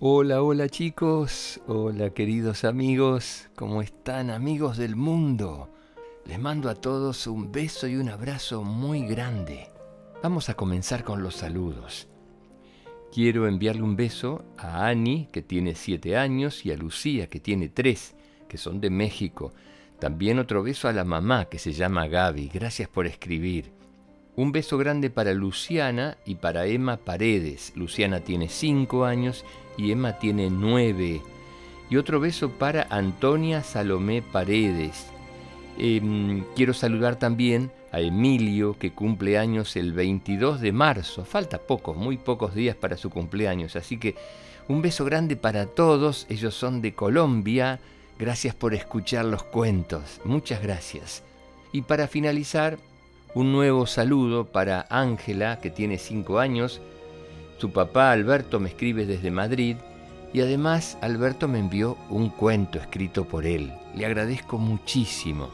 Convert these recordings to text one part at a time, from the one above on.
Hola, hola chicos, hola queridos amigos, ¿cómo están amigos del mundo? Les mando a todos un beso y un abrazo muy grande. Vamos a comenzar con los saludos. Quiero enviarle un beso a Ani, que tiene 7 años, y a Lucía, que tiene 3, que son de México. También otro beso a la mamá, que se llama Gaby. Gracias por escribir. Un beso grande para Luciana y para Emma Paredes. Luciana tiene 5 años y Emma tiene 9. Y otro beso para Antonia Salomé Paredes. Em, quiero saludar también a Emilio, que cumple años el 22 de marzo. Falta poco, muy pocos días para su cumpleaños. Así que un beso grande para todos. Ellos son de Colombia. Gracias por escuchar los cuentos. Muchas gracias. Y para finalizar, un nuevo saludo para Ángela, que tiene 5 años. Su papá Alberto me escribe desde Madrid y además Alberto me envió un cuento escrito por él. Le agradezco muchísimo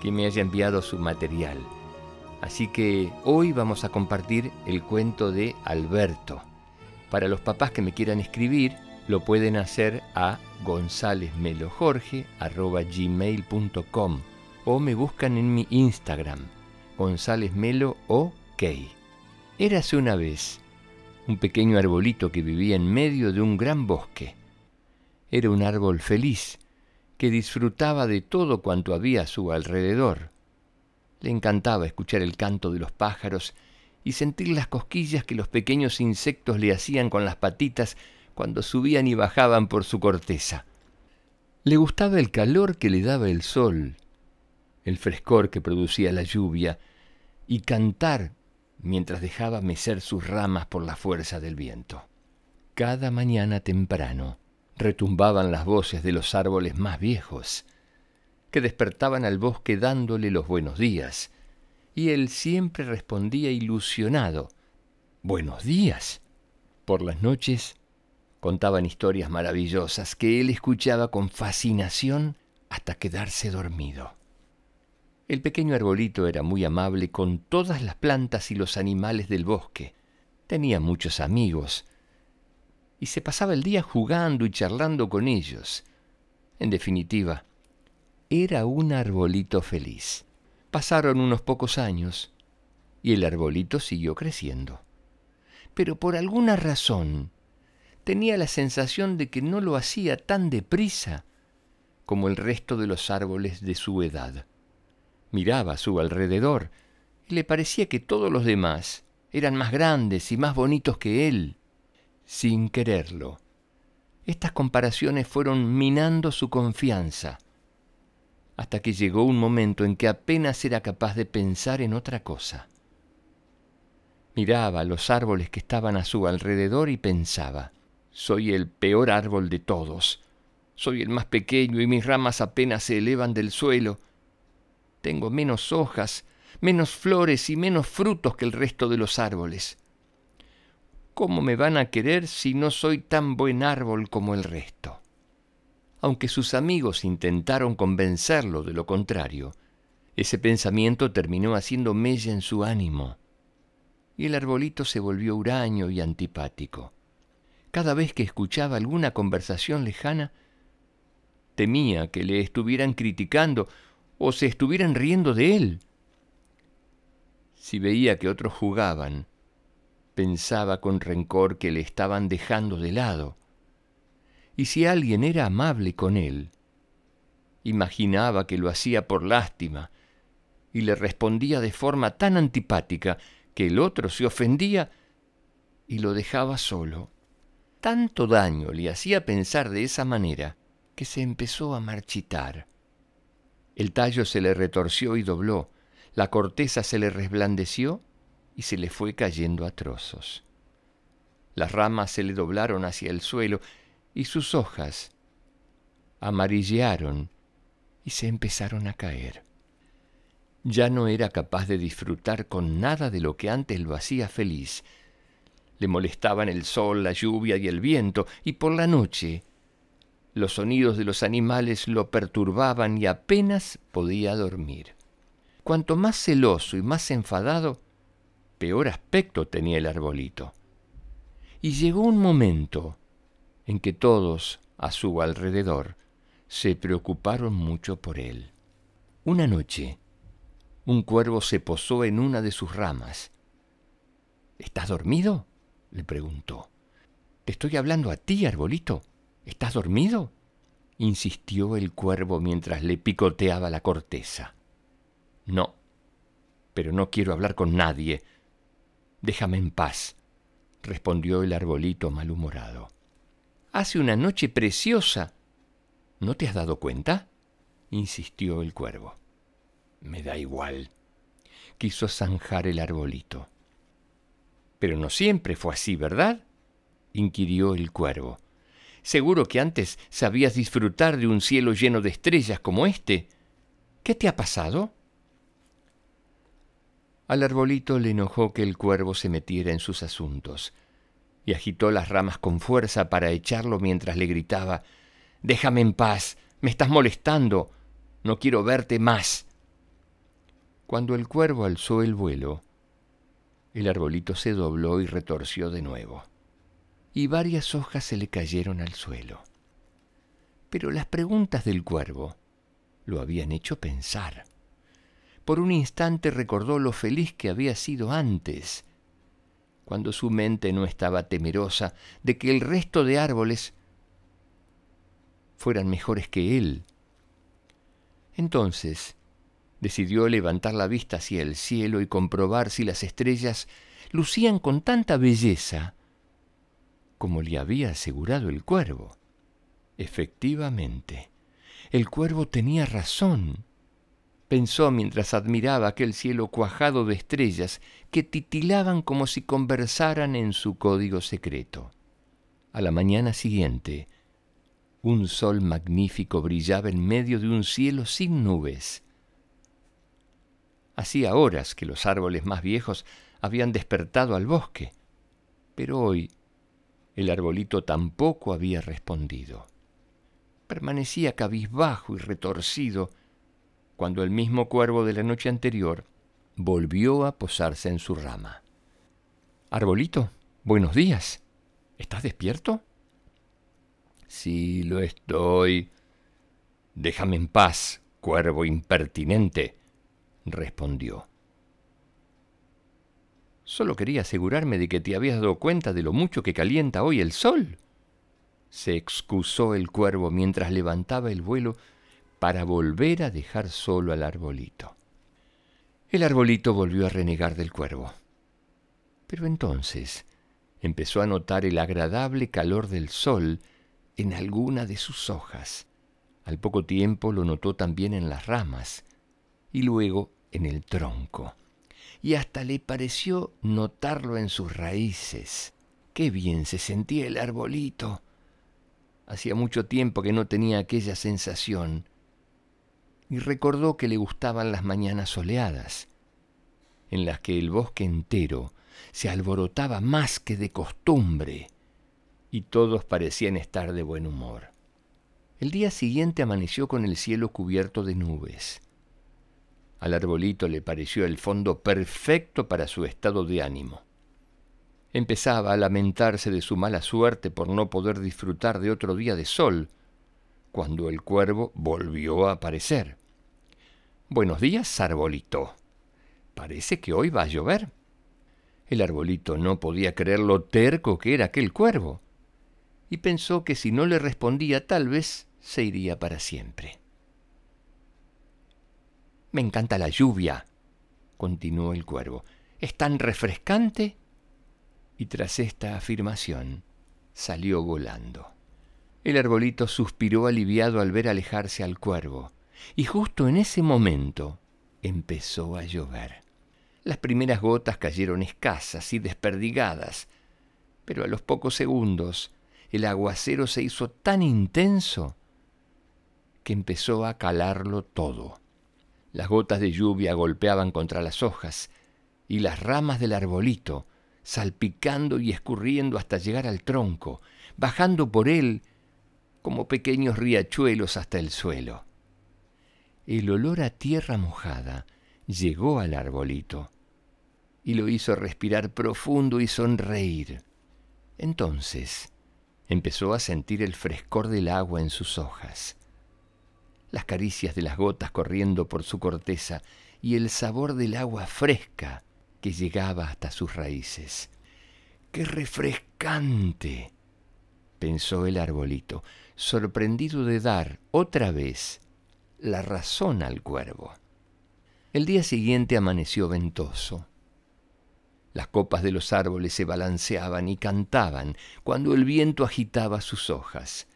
que me haya enviado su material. Así que hoy vamos a compartir el cuento de Alberto. Para los papás que me quieran escribir, lo pueden hacer a gonzalezmelojorge.gmail.com o me buscan en mi Instagram González Melo OK. Érase una vez un pequeño arbolito que vivía en medio de un gran bosque. Era un árbol feliz que disfrutaba de todo cuanto había a su alrededor. Le encantaba escuchar el canto de los pájaros y sentir las cosquillas que los pequeños insectos le hacían con las patitas cuando subían y bajaban por su corteza. Le gustaba el calor que le daba el sol el frescor que producía la lluvia, y cantar mientras dejaba mecer sus ramas por la fuerza del viento. Cada mañana temprano retumbaban las voces de los árboles más viejos, que despertaban al bosque dándole los buenos días, y él siempre respondía ilusionado, Buenos días. Por las noches contaban historias maravillosas que él escuchaba con fascinación hasta quedarse dormido. El pequeño arbolito era muy amable con todas las plantas y los animales del bosque. Tenía muchos amigos y se pasaba el día jugando y charlando con ellos. En definitiva, era un arbolito feliz. Pasaron unos pocos años y el arbolito siguió creciendo. Pero por alguna razón tenía la sensación de que no lo hacía tan deprisa como el resto de los árboles de su edad miraba a su alrededor y le parecía que todos los demás eran más grandes y más bonitos que él, sin quererlo. Estas comparaciones fueron minando su confianza, hasta que llegó un momento en que apenas era capaz de pensar en otra cosa. Miraba los árboles que estaban a su alrededor y pensaba, soy el peor árbol de todos, soy el más pequeño y mis ramas apenas se elevan del suelo, tengo menos hojas, menos flores y menos frutos que el resto de los árboles. ¿Cómo me van a querer si no soy tan buen árbol como el resto? Aunque sus amigos intentaron convencerlo de lo contrario, ese pensamiento terminó haciendo mella en su ánimo, y el arbolito se volvió huraño y antipático. Cada vez que escuchaba alguna conversación lejana, temía que le estuvieran criticando o se estuvieran riendo de él. Si veía que otros jugaban, pensaba con rencor que le estaban dejando de lado. Y si alguien era amable con él, imaginaba que lo hacía por lástima y le respondía de forma tan antipática que el otro se ofendía y lo dejaba solo. Tanto daño le hacía pensar de esa manera que se empezó a marchitar. El tallo se le retorció y dobló, la corteza se le resblandeció y se le fue cayendo a trozos. Las ramas se le doblaron hacia el suelo y sus hojas amarillearon y se empezaron a caer. Ya no era capaz de disfrutar con nada de lo que antes lo hacía feliz. Le molestaban el sol, la lluvia y el viento, y por la noche los sonidos de los animales lo perturbaban y apenas podía dormir. Cuanto más celoso y más enfadado, peor aspecto tenía el arbolito. Y llegó un momento en que todos a su alrededor se preocuparon mucho por él. Una noche, un cuervo se posó en una de sus ramas. ¿Estás dormido? le preguntó. Te estoy hablando a ti, arbolito. ¿Estás dormido? insistió el cuervo mientras le picoteaba la corteza. No, pero no quiero hablar con nadie. Déjame en paz, respondió el arbolito malhumorado. Hace una noche preciosa. ¿No te has dado cuenta? insistió el cuervo. Me da igual, quiso zanjar el arbolito. Pero no siempre fue así, ¿verdad? inquirió el cuervo. Seguro que antes sabías disfrutar de un cielo lleno de estrellas como este. ¿Qué te ha pasado? Al arbolito le enojó que el cuervo se metiera en sus asuntos, y agitó las ramas con fuerza para echarlo mientras le gritaba Déjame en paz, me estás molestando, no quiero verte más. Cuando el cuervo alzó el vuelo, el arbolito se dobló y retorció de nuevo, y varias hojas se le cayeron al suelo. Pero las preguntas del cuervo lo habían hecho pensar. Por un instante recordó lo feliz que había sido antes, cuando su mente no estaba temerosa de que el resto de árboles fueran mejores que él. Entonces decidió levantar la vista hacia el cielo y comprobar si las estrellas lucían con tanta belleza como le había asegurado el cuervo. Efectivamente, el cuervo tenía razón pensó mientras admiraba aquel cielo cuajado de estrellas que titilaban como si conversaran en su código secreto. A la mañana siguiente, un sol magnífico brillaba en medio de un cielo sin nubes. Hacía horas que los árboles más viejos habían despertado al bosque, pero hoy el arbolito tampoco había respondido. Permanecía cabizbajo y retorcido, cuando el mismo cuervo de la noche anterior volvió a posarse en su rama. Arbolito, buenos días. ¿Estás despierto? Sí, lo estoy. Déjame en paz, cuervo impertinente, respondió. Solo quería asegurarme de que te habías dado cuenta de lo mucho que calienta hoy el sol. Se excusó el cuervo mientras levantaba el vuelo para volver a dejar solo al arbolito. El arbolito volvió a renegar del cuervo. Pero entonces empezó a notar el agradable calor del sol en alguna de sus hojas. Al poco tiempo lo notó también en las ramas y luego en el tronco. Y hasta le pareció notarlo en sus raíces. Qué bien se sentía el arbolito. Hacía mucho tiempo que no tenía aquella sensación y recordó que le gustaban las mañanas soleadas, en las que el bosque entero se alborotaba más que de costumbre y todos parecían estar de buen humor. El día siguiente amaneció con el cielo cubierto de nubes. Al arbolito le pareció el fondo perfecto para su estado de ánimo. Empezaba a lamentarse de su mala suerte por no poder disfrutar de otro día de sol, cuando el cuervo volvió a aparecer. Buenos días, arbolito. Parece que hoy va a llover. El arbolito no podía creer lo terco que era aquel cuervo, y pensó que si no le respondía tal vez se iría para siempre. Me encanta la lluvia, continuó el cuervo. Es tan refrescante. Y tras esta afirmación salió volando. El arbolito suspiró aliviado al ver alejarse al cuervo y justo en ese momento empezó a llover. Las primeras gotas cayeron escasas y desperdigadas, pero a los pocos segundos el aguacero se hizo tan intenso que empezó a calarlo todo. Las gotas de lluvia golpeaban contra las hojas y las ramas del arbolito, salpicando y escurriendo hasta llegar al tronco, bajando por él como pequeños riachuelos hasta el suelo el olor a tierra mojada llegó al arbolito y lo hizo respirar profundo y sonreír. Entonces Empezó a sentir el frescor del agua en sus hojas, las caricias de las gotas corriendo por su corteza y el sabor del agua fresca que llegaba hasta sus raíces. ¡Qué refrescante! pensó el arbolito, sorprendido de dar otra vez la razón al cuervo. El día siguiente amaneció ventoso. Las copas de los árboles se balanceaban y cantaban cuando el viento agitaba sus hojas.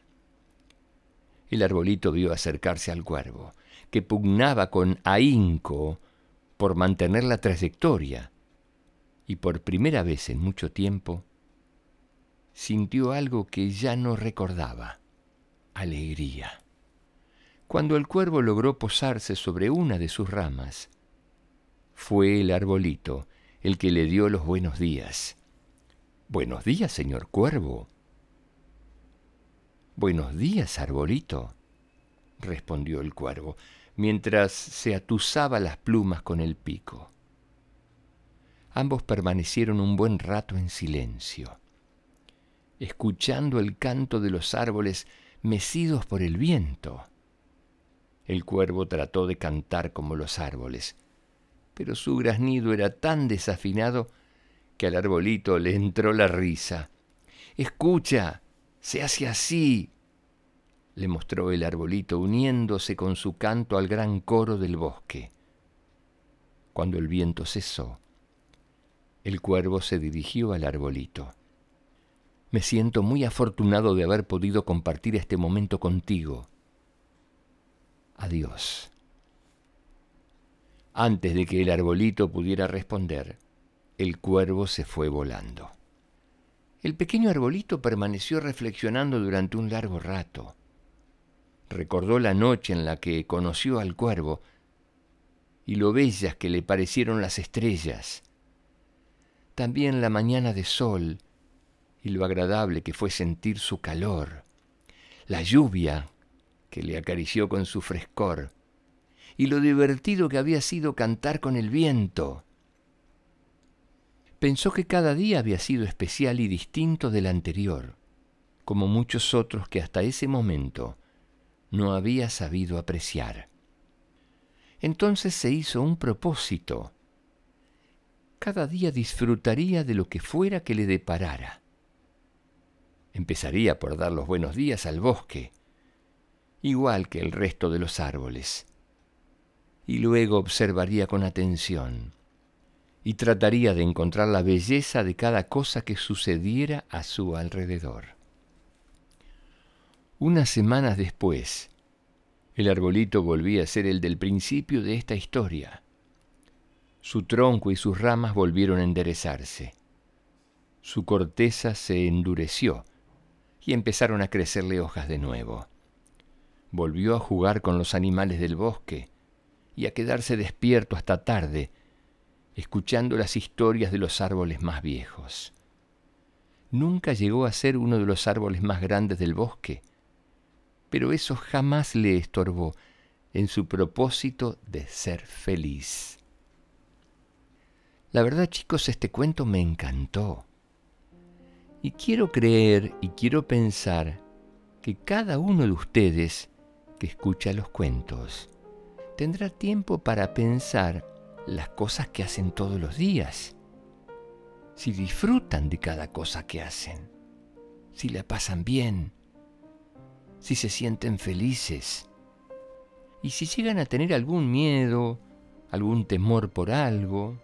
El arbolito vio acercarse al cuervo, que pugnaba con ahínco por mantener la trayectoria, y por primera vez en mucho tiempo sintió algo que ya no recordaba, alegría. Cuando el cuervo logró posarse sobre una de sus ramas, fue el arbolito el que le dio los buenos días. Buenos días, señor cuervo. Buenos días, arbolito, respondió el cuervo, mientras se atusaba las plumas con el pico. Ambos permanecieron un buen rato en silencio, escuchando el canto de los árboles mecidos por el viento. El cuervo trató de cantar como los árboles, pero su graznido era tan desafinado que al arbolito le entró la risa. Escucha, se hace así, le mostró el arbolito uniéndose con su canto al gran coro del bosque. Cuando el viento cesó, el cuervo se dirigió al arbolito. Me siento muy afortunado de haber podido compartir este momento contigo. Adiós. Antes de que el arbolito pudiera responder, el cuervo se fue volando. El pequeño arbolito permaneció reflexionando durante un largo rato. Recordó la noche en la que conoció al cuervo y lo bellas que le parecieron las estrellas. También la mañana de sol y lo agradable que fue sentir su calor. La lluvia que le acarició con su frescor y lo divertido que había sido cantar con el viento. Pensó que cada día había sido especial y distinto del anterior, como muchos otros que hasta ese momento no había sabido apreciar. Entonces se hizo un propósito. Cada día disfrutaría de lo que fuera que le deparara. Empezaría por dar los buenos días al bosque, igual que el resto de los árboles y luego observaría con atención y trataría de encontrar la belleza de cada cosa que sucediera a su alrededor. Unas semanas después, el arbolito volvía a ser el del principio de esta historia. Su tronco y sus ramas volvieron a enderezarse. Su corteza se endureció y empezaron a crecerle hojas de nuevo. Volvió a jugar con los animales del bosque, y a quedarse despierto hasta tarde, escuchando las historias de los árboles más viejos. Nunca llegó a ser uno de los árboles más grandes del bosque, pero eso jamás le estorbó en su propósito de ser feliz. La verdad chicos, este cuento me encantó. Y quiero creer y quiero pensar que cada uno de ustedes que escucha los cuentos tendrá tiempo para pensar las cosas que hacen todos los días, si disfrutan de cada cosa que hacen, si la pasan bien, si se sienten felices y si llegan a tener algún miedo, algún temor por algo.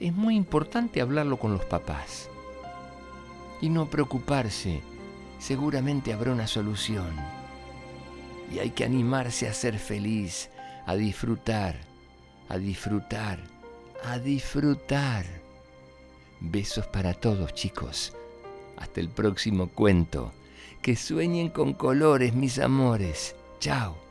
Es muy importante hablarlo con los papás y no preocuparse, seguramente habrá una solución y hay que animarse a ser feliz, a disfrutar, a disfrutar, a disfrutar. Besos para todos chicos. Hasta el próximo cuento. Que sueñen con colores, mis amores. Chao.